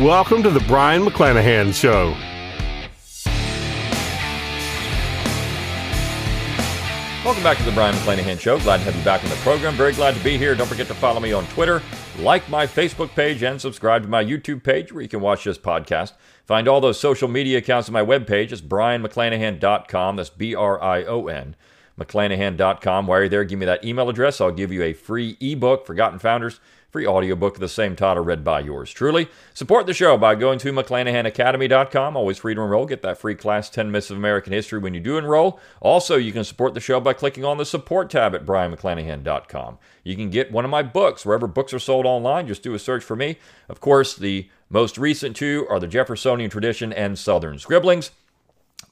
Welcome to the Brion McClanahan Show. Welcome back to the Brion McClanahan Show. Glad to have you back on the program. Very glad to be here. Don't forget to follow me on Twitter, like my Facebook page, and subscribe to my YouTube page where you can watch this podcast. Find all those social media accounts on my webpage. It's brionmcclanahan.com. That's B R I O N. McClanahan.com. While you're you there, give me that email address. I'll give you a free ebook, Forgotten Founders free audiobook of the same title read by yours truly. Support the show by going to McClanahanacademy.com. Always free to enroll. Get that free class 10 Myths of American History when you do enroll. Also, you can support the show by clicking on the support tab at BrionMcClanahan.com. You can get one of my books wherever books are sold online. Just do a search for me. Of course, the most recent two are The Jeffersonian Tradition and Southern Scribblings.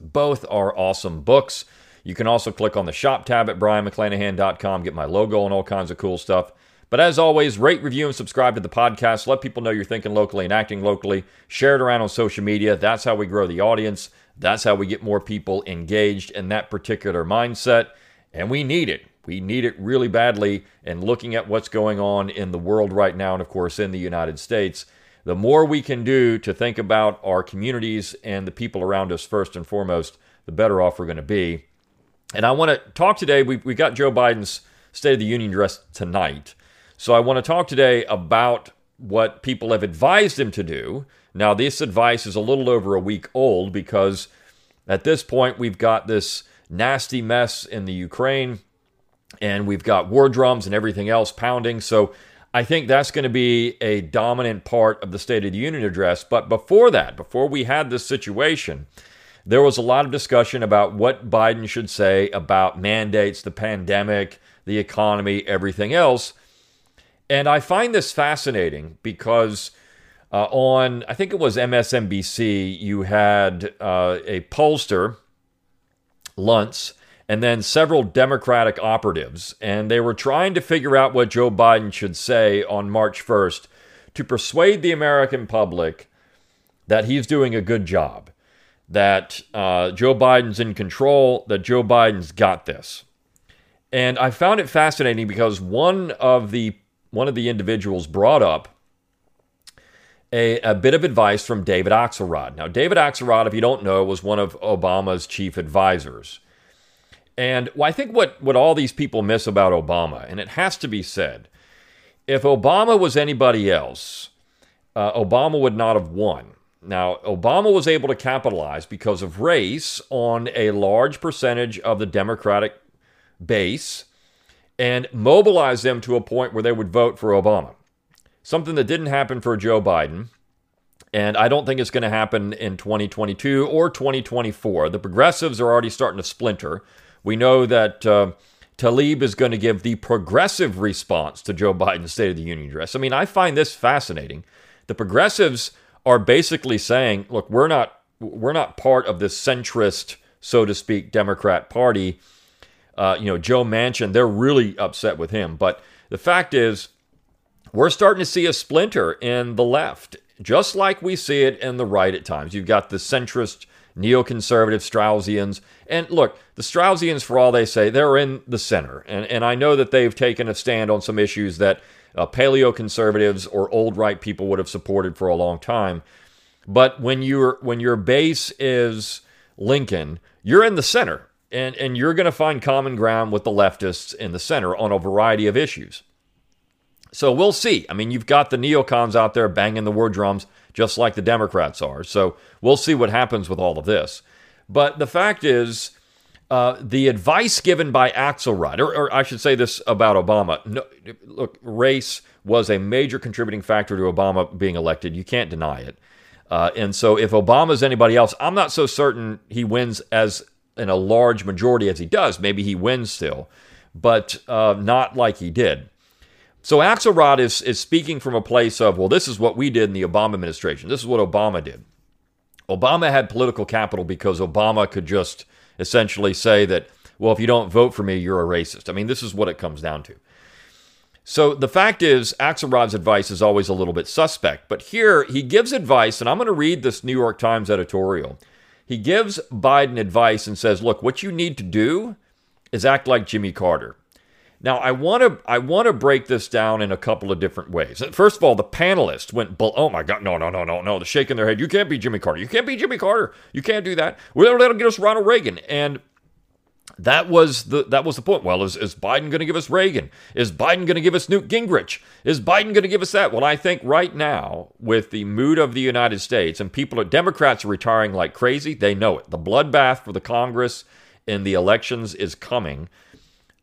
Both are awesome books. You can also click on the shop tab at BrionMcClanahan.com, get my logo and all kinds of cool stuff. But as always, rate, review, and subscribe to the podcast. Let people know you're thinking locally and acting locally. Share it around on social media. That's how we grow the audience. That's how we get more people engaged in that particular mindset. And we need it. We need it really badly. And looking at what's going on in the world right now, and of course in the United States, the more we can do to think about our communities and the people around us first and foremost, the better off we're going to be. And I want to talk today. We, we got Joe Biden's State of the Union address tonight. So I want to talk today about what people have advised him to do. Now, this advice is a little over a week old because at this point we've got this nasty mess in the Ukraine and we've got war drums and everything else pounding. So I think that's going to be a dominant part of the State of the Union address. But before that, before we had this situation, there was a lot of discussion about what Biden should say about mandates, the pandemic, the economy, everything else. And I find this fascinating because uh, on, I think it was MSNBC, you had uh, a pollster, Luntz, and then several Democratic operatives, and they were trying to figure out what Joe Biden should say on March 1st to persuade the American public that he's doing a good job, that uh, Joe Biden's in control, that Joe Biden's got this. And I found it fascinating because one of the one of the individuals brought up a, a bit of advice from David Axelrod. Now, David Axelrod, if you don't know, was one of Obama's chief advisors. And well, I think what, what all these people miss about Obama, and it has to be said, if Obama was anybody else, uh, Obama would not have won. Now, Obama was able to capitalize because of race on a large percentage of the Democratic base and mobilize them to a point where they would vote for Obama. Something that didn't happen for Joe Biden. And I don't think it's going to happen in 2022 or 2024. The progressives are already starting to splinter. We know that uh, Tlaib is going to give the progressive response to Joe Biden's State of the Union address. I mean, I find this fascinating. The progressives are basically saying, look, we're not we're not part of this centrist, so to speak, Democrat Party uh, you know, Joe Manchin, they're really upset with him. But the fact is, we're starting to see a splinter in the left, just like we see it in the right at times. You've got the centrist, neoconservative Straussians. And look, the Straussians, for all they say, they're in the center. And, and I know that they've taken a stand on some issues that uh, paleoconservatives or old right people would have supported for a long time. But when, you when your base is Lincoln, you're in the center and, and you're going to find common ground with the leftists in the center on a variety of issues. So we'll see. I mean, you've got the neocons out there banging the war drums just like the Democrats are. So we'll see what happens with all of this. But the fact is, uh, the advice given by Axelrod, or, or, I should say this about Obama. No, look, race was a major contributing factor to Obama being elected. You can't deny it. Uh, and so if Obama's anybody else, I'm not so certain he wins as in a large majority as he does. Maybe he wins still, but uh, not like he did. So Axelrod is, is speaking from a place of, well, this is what we did in the Obama administration. This is what Obama did. Obama had political capital because Obama could just essentially say that, well, if you don't vote for me, you're a racist. I mean, this is what it comes down to. So the fact is, Axelrod's advice is always a little bit suspect. But here he gives advice, and I'm going to read this New York Times editorial. He gives Biden advice and says, look, what you need to do is act like Jimmy Carter. Now, I want to I want to break this down in a couple of different ways. First of all, the panelists went, "Oh my God, no, no, no, no, no!" They're shaking their head. You can't be Jimmy Carter. You can't be Jimmy Carter. You can't do that. Well, that'll get us Ronald Reagan. And that was the that was the point. Well, is, is Biden going to give us Reagan? Is Biden going to give us Newt Gingrich? Is Biden going to give us that? Well, I think right now, with the mood of the United States and people, are, Democrats are retiring like crazy. They know it. The bloodbath for the Congress in the elections is coming.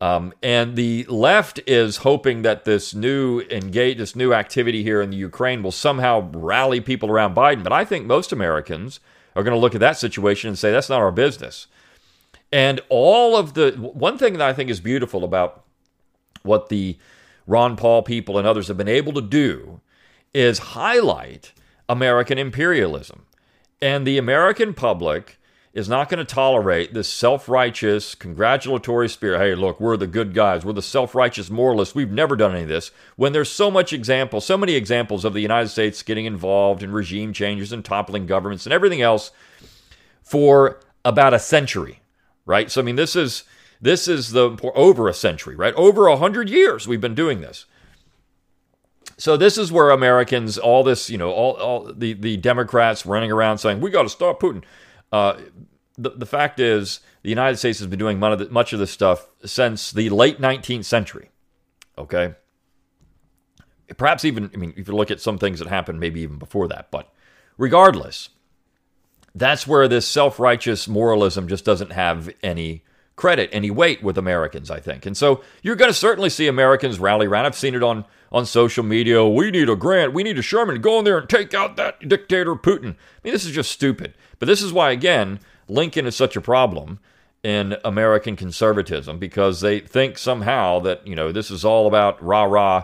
Um, and the left is hoping that this new engage, this new activity here in the Ukraine will somehow rally people around Biden. But I think most Americans are going to look at that situation and say that's not our business. And all of the one thing that I think is beautiful about what the Ron Paul people and others have been able to do is highlight American imperialism. And the American public is not going to tolerate this self righteous, congratulatory spirit. Hey, look, we're the good guys. We're the self righteous moralists. We've never done any of this. When there's so much example, so many examples of the United States getting involved in regime changes and toppling governments and everything else for about a century, right? So, I mean, this is. This is the over a century, right? Over a hundred years we've been doing this. So this is where Americans, all this, you know, all, all the, the Democrats running around saying, we got to stop Putin. Uh, the, the fact is, the United States has been doing much of, this stuff since the late 19th century. Okay? Perhaps even, I mean, if you look at some things that happened maybe even before that, but regardless, that's where this self righteous moralism just doesn't have any credit, any weight with Americans, I think. And so you're going to certainly see Americans rally around. I've seen it on, on social media. We need a Grant. We need a Sherman to go in there and take out that dictator Putin. I mean, this is just stupid. But this is why, again, Lincoln is such a problem in American conservatism because they think somehow that, you know, this is all about rah rah.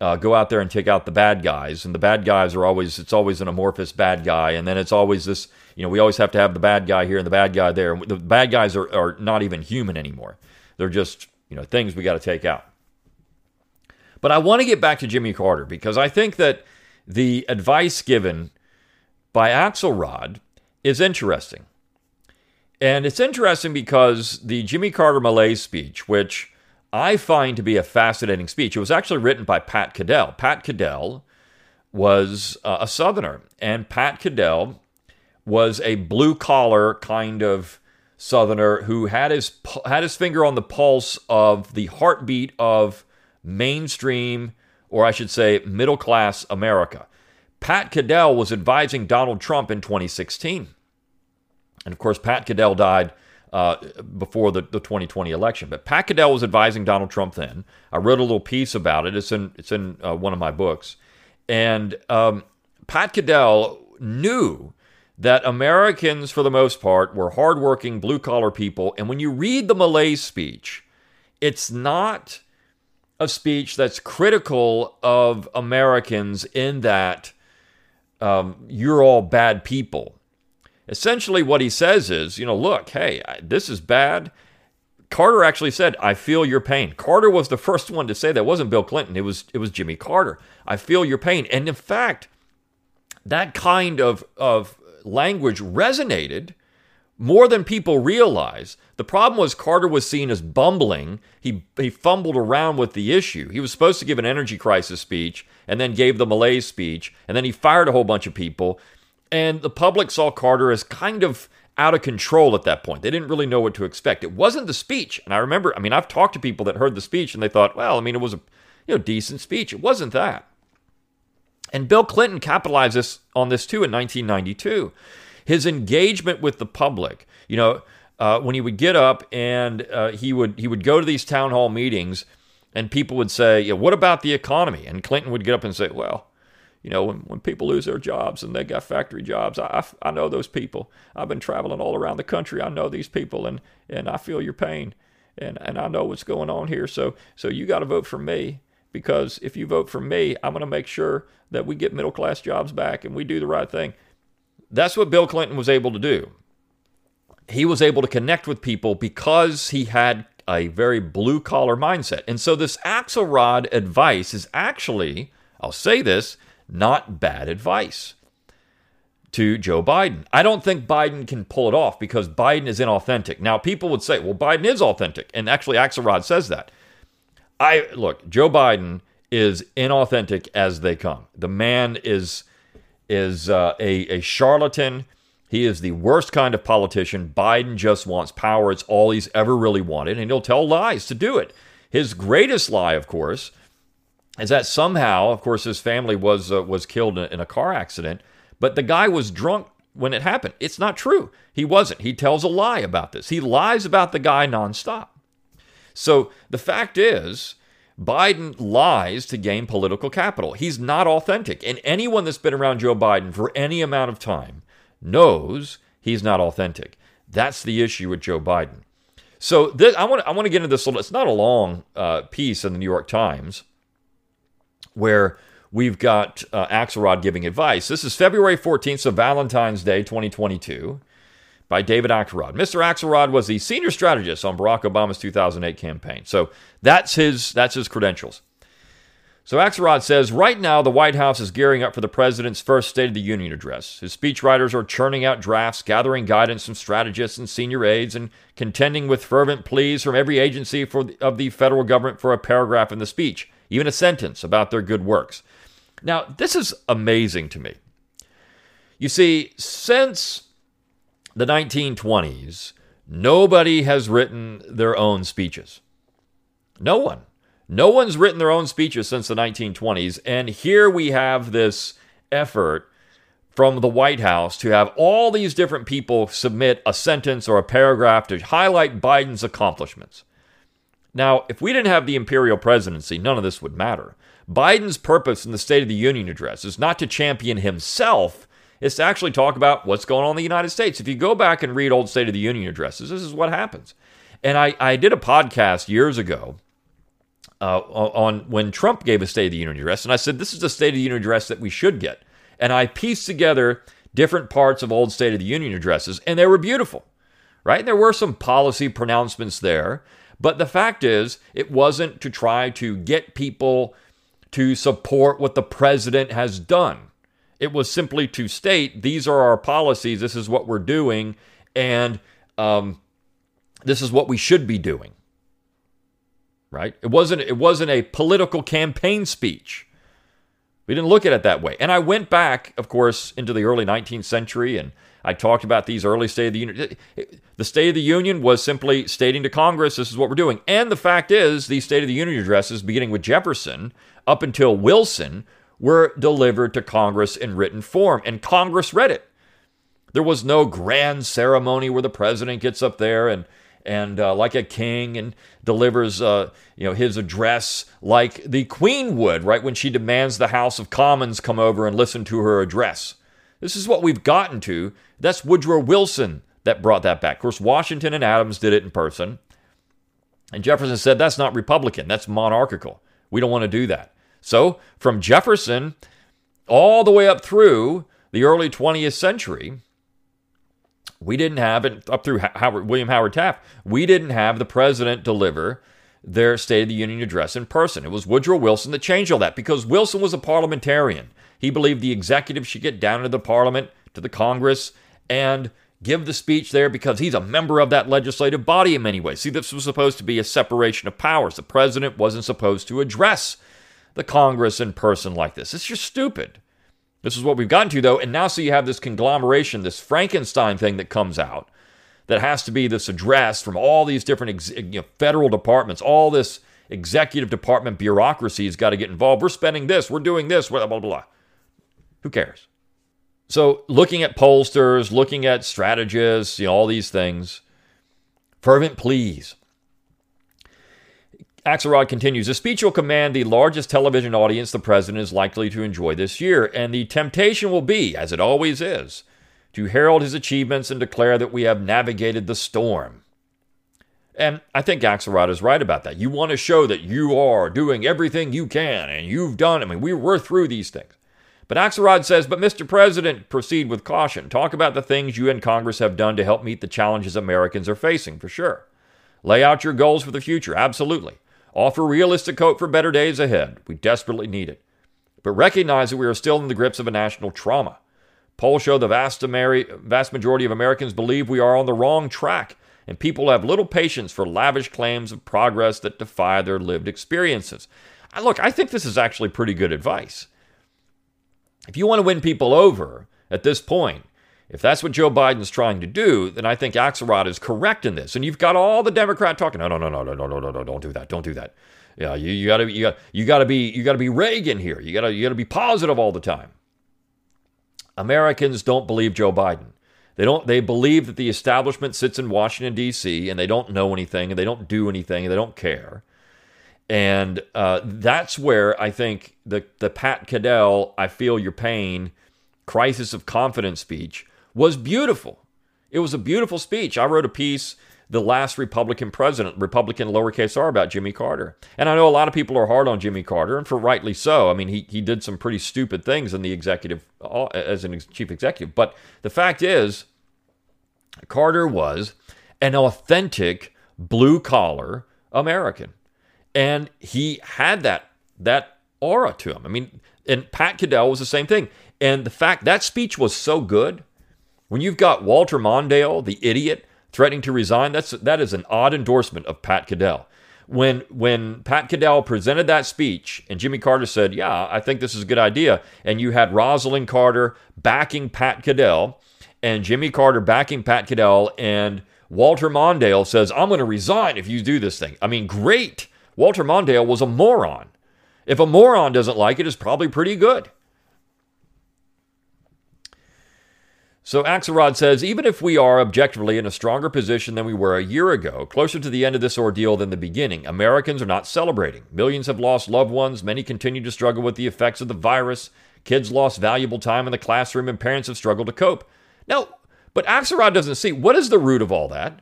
Uh, go out there and take out the bad guys, and the bad guys are always it's always an amorphous bad guy, and then it's always this you know we always have to have the bad guy here and the bad guy there. The bad guys are, are not even human anymore; they're just you know things we got to take out. But I want to get back to Jimmy Carter because I think that the advice given by Axelrod is interesting. And it's interesting because the Jimmy Carter Malaise speech, which I find to be a fascinating speech, it was actually written by Pat Caddell. Pat Caddell was uh, a Southerner, and Pat Caddell was a blue collar kind of Southerner who had his had his finger on the pulse of the heartbeat of mainstream, or I should say, middle class America. Pat Caddell was advising Donald Trump in 2016. And of course, Pat Caddell died uh, before the, the 2020 election. But Pat Caddell was advising Donald Trump then. I wrote a little piece about it. It's in, it's in uh, one of my books. And um, Pat Caddell knew that Americans, for the most part, were hardworking, blue collar people. And when you read the Malaise speech, it's not a speech that's critical of Americans in that um, you're all bad people. Essentially, what he says is, you know, look, hey, this is bad. Carter actually said, "I feel your pain." Carter was the first one to say that. It wasn't Bill Clinton. It was it was Jimmy Carter. I feel your pain, and in fact, that kind of of language resonated more than people realize. The problem was Carter was seen as bumbling. He he fumbled around with the issue. He was supposed to give an energy crisis speech and then gave the Malaise speech, and then he fired a whole bunch of people. And the public saw Carter as kind of out of control at that point. They didn't really know what to expect. It wasn't the speech. And I remember, I mean, I've talked to people that heard the speech and they thought, well, I mean, it was a you know decent speech. It wasn't that. And Bill Clinton capitalized on this too in 1992. His engagement with the public, you know, uh, when he would get up and uh, he would he would go to these town hall meetings, and people would say, yeah, "What about the economy?" And Clinton would get up and say, "Well, you know, when, when people lose their jobs and they got factory jobs, I, I, I know those people. I've been traveling all around the country. I know these people and, and I feel your pain and, and I know what's going on here. So, so you got to vote for me because if you vote for me, I'm going to make sure that we get middle class jobs back and we do the right thing. That's what Bill Clinton was able to do. He was able to connect with people because he had a very blue collar mindset. And so this Axelrod advice is actually, I'll say this, not bad advice to Joe Biden. I don't think Biden can pull it off because Biden is inauthentic. Now, people would say, well, Biden is authentic. And actually, Axelrod says that. I look, Joe Biden is inauthentic as they come. The man is is uh, a, a charlatan. He is the worst kind of politician. Biden just wants power. It's all he's ever really wanted, and he'll tell lies to do it. His greatest lie, of course, is that somehow, of course, his family was uh, was killed in a car accident, but the guy was drunk when it happened. It's not true. He wasn't. He tells a lie about this. He lies about the guy nonstop. So the fact is, Biden lies to gain political capital. He's not authentic. And anyone that's been around Joe Biden for any amount of time knows he's not authentic. That's the issue with Joe Biden. So this, I want I want to get into this. Little, it's not a long uh, piece in the New York Times where we've got uh, Axelrod giving advice. This is February 14th, so Valentine's Day 2022 by David Axelrod. Mr. Axelrod was the senior strategist on Barack Obama's 2008 campaign. So that's his that's his credentials. So Axelrod says right now the White House is gearing up for the president's first State of the Union address. His speechwriters are churning out drafts, gathering guidance from strategists and senior aides, and contending with fervent pleas from every agency for of the federal government for a paragraph in the speech, even a sentence about their good works. Now, this is amazing to me. You see, since the 1920s, nobody has written their own speeches. No one. No one's written their own speeches since the 1920s. And here we have this effort from the White House to have all these different people submit a sentence or a paragraph to highlight Biden's accomplishments. Now, if we didn't have the imperial presidency, none of this would matter. Biden's purpose in the State of the Union address is not to champion himself, it's to actually talk about what's going on in the United States. If you go back and read old State of the Union addresses, this is what happens. And I, I did a podcast years ago uh, on when Trump gave a State of the Union address, and I said, This is the State of the Union address that we should get. And I pieced together different parts of old State of the Union addresses, and they were beautiful, right? There were some policy pronouncements there, but the fact is, it wasn't to try to get people to support what the president has done. It was simply to state these are our policies, this is what we're doing, and um, this is what we should be doing. Right? It wasn't. It wasn't a political campaign speech. We didn't look at it that way. And I went back, of course, into the early 19th century, and I talked about these early State of the Union. The State of the Union was simply stating to Congress, this is what we're doing. And the fact is, these State of the Union addresses, beginning with Jefferson up until Wilson, were delivered to Congress in written form, and Congress read it. There was no grand ceremony where the president gets up there and and uh, like a king and delivers uh, you know his address like the queen would right when she demands the house of commons come over and listen to her address. This is what we've gotten to. That's woodrow wilson that brought that back. Of course washington and adams did it in person. And jefferson said that's not republican. That's monarchical. We don't want to do that so from jefferson all the way up through the early 20th century we didn't have it up through Howard, William Howard Taft. We didn't have the president deliver their State of the Union address in person. It was Woodrow Wilson that changed all that because Wilson was a parliamentarian. He believed the executive should get down to the parliament, to the Congress, and give the speech there because he's a member of that legislative body in many ways. See, this was supposed to be a separation of powers. The president wasn't supposed to address the Congress in person like this. It's just stupid. This is what we've gotten to, though. And now, so you have this conglomeration, this Frankenstein thing that comes out that has to be this address from all these different ex- you know, federal departments, all this executive department bureaucracy has got to get involved. We're spending this, we're doing this, blah, blah, blah. Who cares? So, looking at pollsters, looking at strategists, you know, all these things, fervent pleas. Axelrod continues The speech will command the largest television audience the president is likely to enjoy this year, and the temptation will be, as it always is, to herald his achievements and declare that we have navigated the storm. And I think Axelrod is right about that. You want to show that you are doing everything you can and you've done. I mean, we were through these things. But Axelrod says, but Mr. President, proceed with caution. Talk about the things you and Congress have done to help meet the challenges Americans are facing, for sure. Lay out your goals for the future, absolutely. Offer realistic hope for better days ahead. We desperately need it. But recognize that we are still in the grips of a national trauma. Polls show the vast, vast majority of Americans believe we are on the wrong track, and people have little patience for lavish claims of progress that defy their lived experiences. Look, I think this is actually pretty good advice. If you want to win people over at this point, if that's what Joe Biden's trying to do, then I think Axelrod is correct in this. And you've got all the Democrat talking, no, no, no, no, no, no, no, no, no, don't do that, don't do that. Yeah, you, you gotta you got you gotta be you gotta be Reagan here. You gotta you gotta be positive all the time. Americans don't believe Joe Biden. They don't they believe that the establishment sits in Washington D.C. and they don't know anything and they don't do anything and they don't care. And uh, that's where I think the the Pat Caddell "I feel your pain" crisis of confidence speech was beautiful. It was a beautiful speech. I wrote a piece the last Republican president, Republican lowercase r, about Jimmy Carter. And I know a lot of people are hard on Jimmy Carter, and for rightly so. I mean, he, he did some pretty stupid things in the executive, uh, as an chief executive. But the fact is, Carter was an authentic blue collar American. And he had that, that aura to him. I mean, and Pat Caddell was the same thing. And the fact that speech was so good, when you've got Walter Mondale, the idiot, threatening to resign, that's that is an odd endorsement of Pat Caddell. When when Pat Caddell presented that speech and Jimmy Carter said, "Yeah, I think this is a good idea," and you had Rosalynn Carter backing Pat Caddell and Jimmy Carter backing Pat Caddell and Walter Mondale says, "I'm going to resign if you do this thing." I mean, great. Walter Mondale was a moron. If a moron doesn't like it, it's probably pretty good. So Axelrod says even if we are objectively in a stronger position than we were a year ago, closer to the end of this ordeal than the beginning, Americans are not celebrating. Millions have lost loved ones, many continue to struggle with the effects of the virus, kids lost valuable time in the classroom, and parents have struggled to cope. Now, but Axelrod doesn't see what is the root of all that?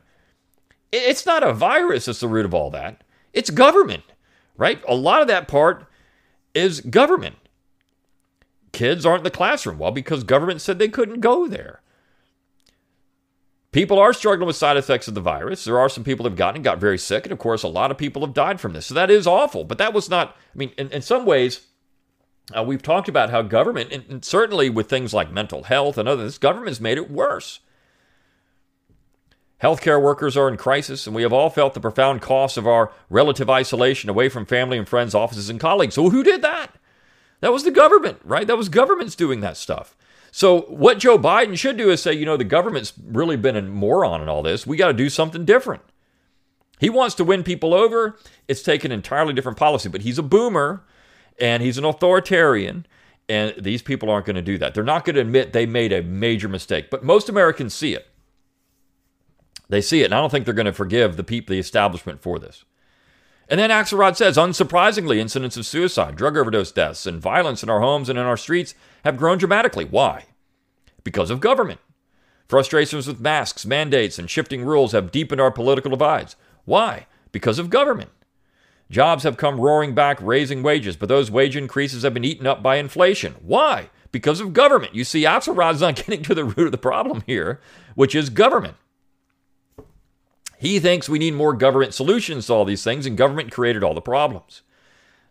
It's not a virus that's the root of all that. It's government, right? A lot of that part is government kids aren't in the classroom. Well, because government said they couldn't go there. People are struggling with side effects of the virus. There are some people that have gotten and got very sick, and of course, a lot of people have died from this. So that is awful. But that was not. I mean, in, in some ways, uh, we've talked about how government, and, and certainly with things like mental health and others, government's made it worse. Healthcare workers are in crisis, and we have all felt the profound costs of our relative isolation away from family and friends, offices, and colleagues. So, who did that? That was the government, right? That was governments doing that stuff. So what Joe Biden should do is say, you know, the government's really been a moron in all this. We got to do something different. He wants to win people over. It's taken an entirely different policy, but he's a boomer and he's an authoritarian. And these people aren't going to do that. They're not going to admit they made a major mistake. But most Americans see it. They see it. And I don't think they're going to forgive the people, the establishment for this. And then Axelrod says, unsurprisingly, incidents of suicide, drug overdose deaths, and violence in our homes and in our streets have grown dramatically. Why? Because of government. Frustrations with masks, mandates, and shifting rules have deepened our political divides. Why? Because of government. Jobs have come roaring back, raising wages, but those wage increases have been eaten up by inflation. Why? Because of government. You see, Axelrod's not getting to the root of the problem here, which is government. He thinks we need more government solutions to all these things, and government created all the problems.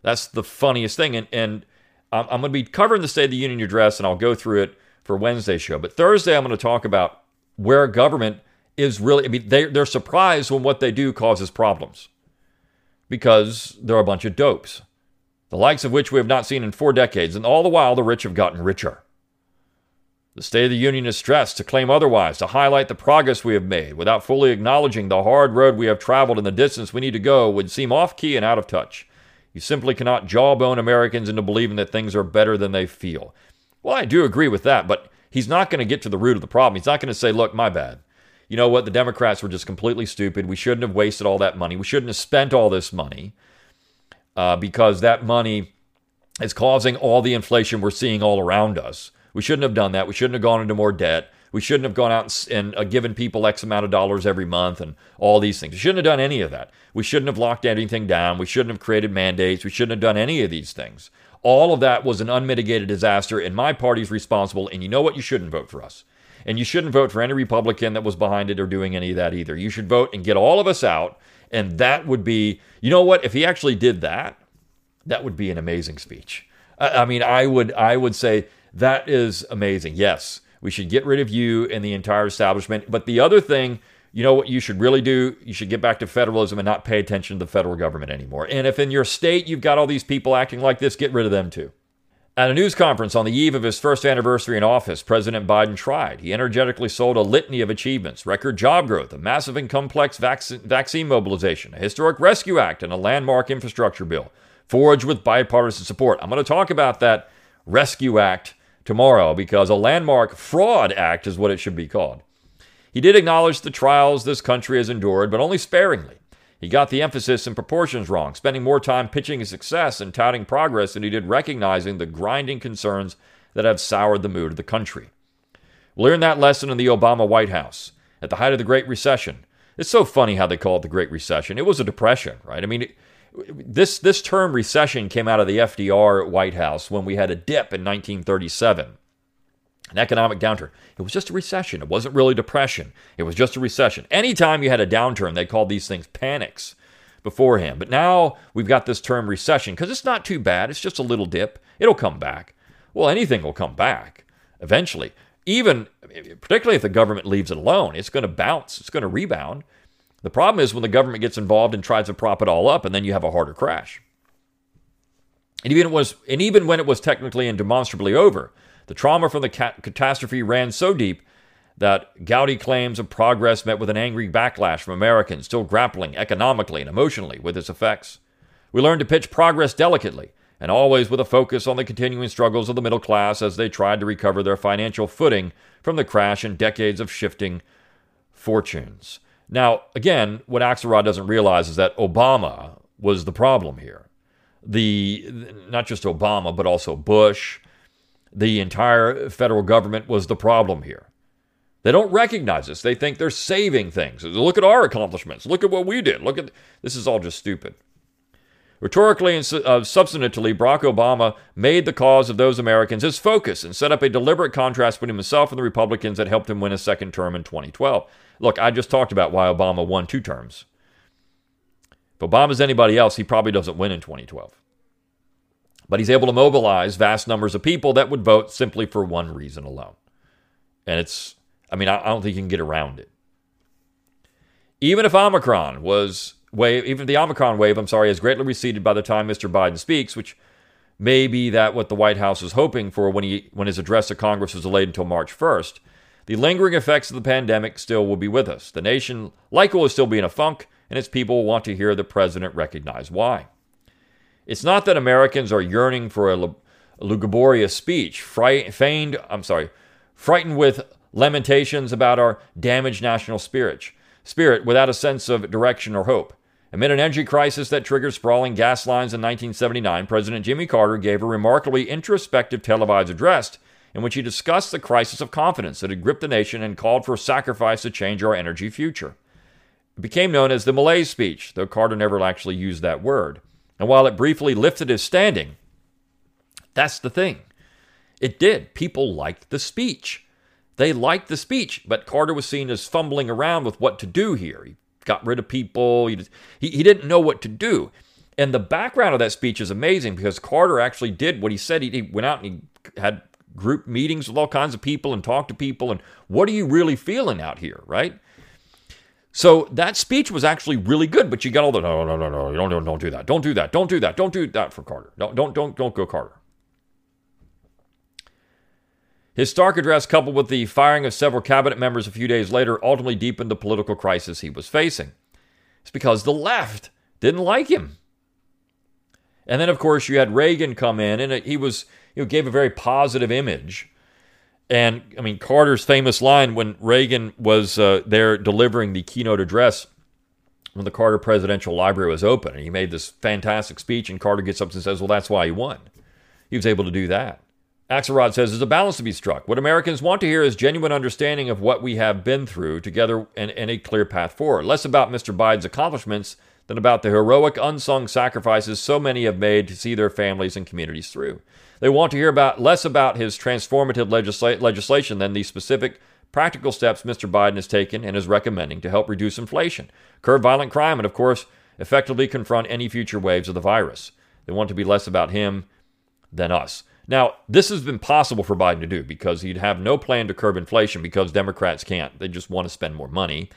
That's the funniest thing. And, and I'm, I'm going to be covering the State of the Union address, and I'll go through it for Wednesday's show. But Thursday, I'm going to talk about where government is really, I mean, they, they're surprised when what they do causes problems because they're a bunch of dopes, the likes of which we have not seen in four decades. And all the while, the rich have gotten richer. The State of the Union is stressed to claim otherwise, to highlight the progress we have made without fully acknowledging the hard road we have traveled and the distance we need to go would seem off key and out of touch. You simply cannot jawbone Americans into believing that things are better than they feel. Well, I do agree with that, but he's not going to get to the root of the problem. He's not going to say, look, my bad. You know what? The Democrats were just completely stupid. We shouldn't have wasted all that money. We shouldn't have spent all this money uh, because that money is causing all the inflation we're seeing all around us. We shouldn't have done that. We shouldn't have gone into more debt. We shouldn't have gone out and, uh, given people X amount of dollars every month and all these things. We shouldn't have done any of that. We shouldn't have locked anything down. We shouldn't have created mandates. We shouldn't have done any of these things. All of that was an unmitigated disaster, and my party's responsible. And you know what? You shouldn't vote for us. And you shouldn't vote for any Republican that was behind it or doing any of that either. You should vote and get all of us out. And that would be, you know what? If he actually did that, that would be an amazing speech. I, I mean, I would, I would say that is amazing. Yes, we should get rid of you and the entire establishment. But the other thing, you know what you should really do? You should get back to federalism and not pay attention to the federal government anymore. And if in your state you've got all these people acting like this, get rid of them too. At a news conference on the eve of his first anniversary in office, President Biden tried. He energetically sold a litany of achievements record job growth, a massive and complex vaccine mobilization, a historic rescue act, and a landmark infrastructure bill, forged with bipartisan support. I'm going to talk about that rescue act tomorrow because a landmark fraud act is what it should be called. He did acknowledge the trials this country has endured, but only sparingly. He got the emphasis and proportions wrong, spending more time pitching his success and touting progress than he did recognizing the grinding concerns that have soured the mood of the country. Learned that lesson in the Obama White House at the height of the Great Recession. It's so funny how they call it the Great Recession. It was a depression, right? I mean, it, this this term recession came out of the FDR White House when we had a dip in 1937 an economic downturn. It was just a recession. It wasn't really depression. It was just a recession. Anytime you had a downturn, they called these things panics beforehand. But now we've got this term recession because it's not too bad. It's just a little dip. It'll come back. Well, anything will come back eventually. Even particularly if the government leaves it alone, it's going to bounce. It's going to rebound. The problem is when the government gets involved and tries to prop it all up, and then you have a harder crash. And even, was, and even when it was technically and demonstrably over, the trauma from the catastrophe ran so deep that gaudy claims of progress met with an angry backlash from Americans still grappling economically and emotionally with its effects. We learned to pitch progress delicately and always with a focus on the continuing struggles of the middle class as they tried to recover their financial footing from the crash and decades of shifting fortunes. Now, again, what Axelrod doesn't realize is that Obama was the problem here. The not just Obama, but also Bush, the entire federal government was the problem here. They don't recognize this. They think they're saving things. Look at our accomplishments. Look at what we did. Look at this is all just stupid. Rhetorically and uh, substantively, Barack Obama made the cause of those Americans his focus and set up a deliberate contrast between himself and the Republicans that helped him win a second term in 2012. Look, I just talked about why Obama won two terms. If Obama's anybody else, he probably doesn't win in 2012. But he's able to mobilize vast numbers of people that would vote simply for one reason alone. And it's, I mean, I, don't think you can get around it. Even if Omicron was wave, even the Omicron wave, I'm sorry, has greatly receded by the time Mr. Biden speaks, which may be that what the White House was hoping for when he when his address to Congress was delayed until March 1st. The lingering effects of the pandemic still will be with us. The nation, like will still be in a funk, and its people want to hear the president recognize why. It's not that Americans are yearning for a, lugubrious speech, feigned, I'm sorry, frightened with lamentations about our damaged national spirit, spirit without a sense of direction or hope. Amid an energy crisis that triggered sprawling gas lines in 1979, President Jimmy Carter gave a remarkably introspective televised address in which he discussed the crisis of confidence that had gripped the nation and called for sacrifice to change our energy future. It became known as the Malaise speech, though Carter never actually used that word. And while it briefly lifted his standing, that's the thing. It did. People liked the speech. They liked the speech, but Carter was seen as fumbling around with what to do here. He got rid of people. He, he, he didn't know what to do. And the background of that speech is amazing because Carter actually did what he said. He, he went out and he had group meetings with all kinds of people and talked to people. And what are you really feeling out here, right? So that speech was actually really good, but you got all the no, no, no, no, don't, don't, don't do that, don't do that, don't do that, don't do that for Carter. Don't, don't, don't, don't go Carter. His stark address, coupled with the firing of several cabinet members a few days later, ultimately deepened the political crisis he was facing. It's because the left didn't like him. And then, of course, you had Reagan come in, and he was, you know, gave a very positive image and I mean, Carter's famous line when Reagan was uh, there delivering the keynote address when the Carter Presidential Library was open, and he made this fantastic speech, and Carter gets up and says, Well, that's why he won. He was able to do that. Axelrod says there's a balance to be struck. What Americans want to hear is genuine understanding of what we have been through together and, and a clear path forward. Less about Mr. Biden's accomplishments than about the heroic, unsung sacrifices so many have made to see their families and communities through. They want to hear about less about his transformative legisla- legislation than the specific practical steps Mr. Biden has taken and is recommending to help reduce inflation, curb violent crime, and of course, effectively confront any future waves of the virus. They want to be less about him than us. Now, this has been possible for Biden to do because he'd have no plan to curb inflation because Democrats can't. They just want to spend more money.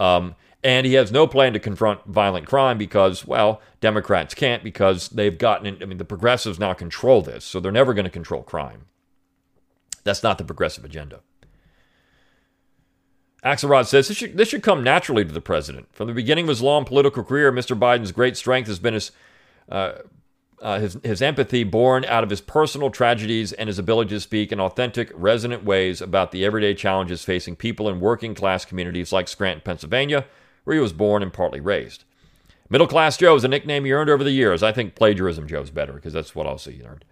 Um, and he has no plan to confront violent crime because, well, Democrats can't because they've gotten, I mean, the progressives now control this, so they're never going to control crime. That's not the progressive agenda. Axelrod says this should, this should come naturally to the president. From the beginning of his long political career, Mr. Biden's great strength has been his uh, uh, his, his empathy born out of his personal tragedies and his ability to speak in authentic, resonant ways about the everyday challenges facing people in working class communities like Scranton, Pennsylvania, where he was born and partly raised. Middle Class Joe is a nickname he earned over the years. I think Plagiarism Joe's better because that's what I also he earned.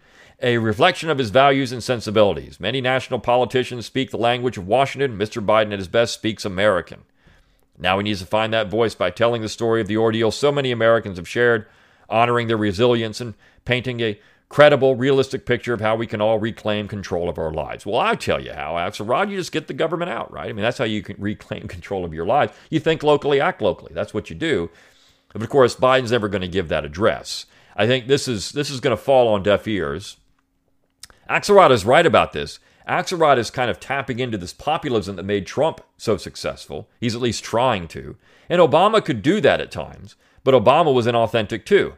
A reflection of his values and sensibilities. Many national politicians speak the language of Washington. Mr. Biden, at his best, speaks American. Now he needs to find that voice by telling the story of the ordeal so many Americans have shared honoring their resilience and painting a credible, realistic picture of how we can all reclaim control of our lives. Well, I'll tell you how, Axelrod. You just get the government out, right? I mean, that's how you can reclaim control of your lives. You think locally, act locally. That's what you do. But of course, Biden's never going to give that address. I think this is this is going to fall on deaf ears. Axelrod is right about this. Axelrod is kind of tapping into this populism that made Trump so successful. He's at least trying to. And Obama could do that at times. But Obama was inauthentic too.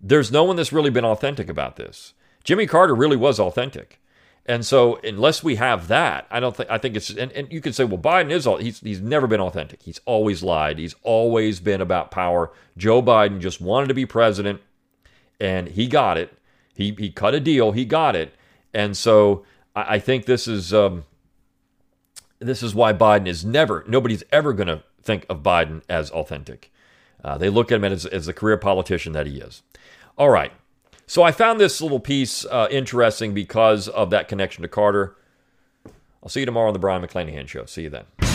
There's no one that's really been authentic about this. Jimmy Carter really was authentic. And so unless we have that, I don't think I think it's and, and you could say, well, Biden is all he's he's never been authentic. He's always lied. He's always been about power. Joe Biden just wanted to be president and he got it. He he cut a deal, he got it. And so I, I think this is um, this is why Biden is never nobody's ever gonna think of Biden as authentic. Uh, they look at him as, as the career politician that he is. All right. So I found this little piece uh, interesting because of that connection to Carter. I'll see you tomorrow on the Brion McClanahan Show. See you then.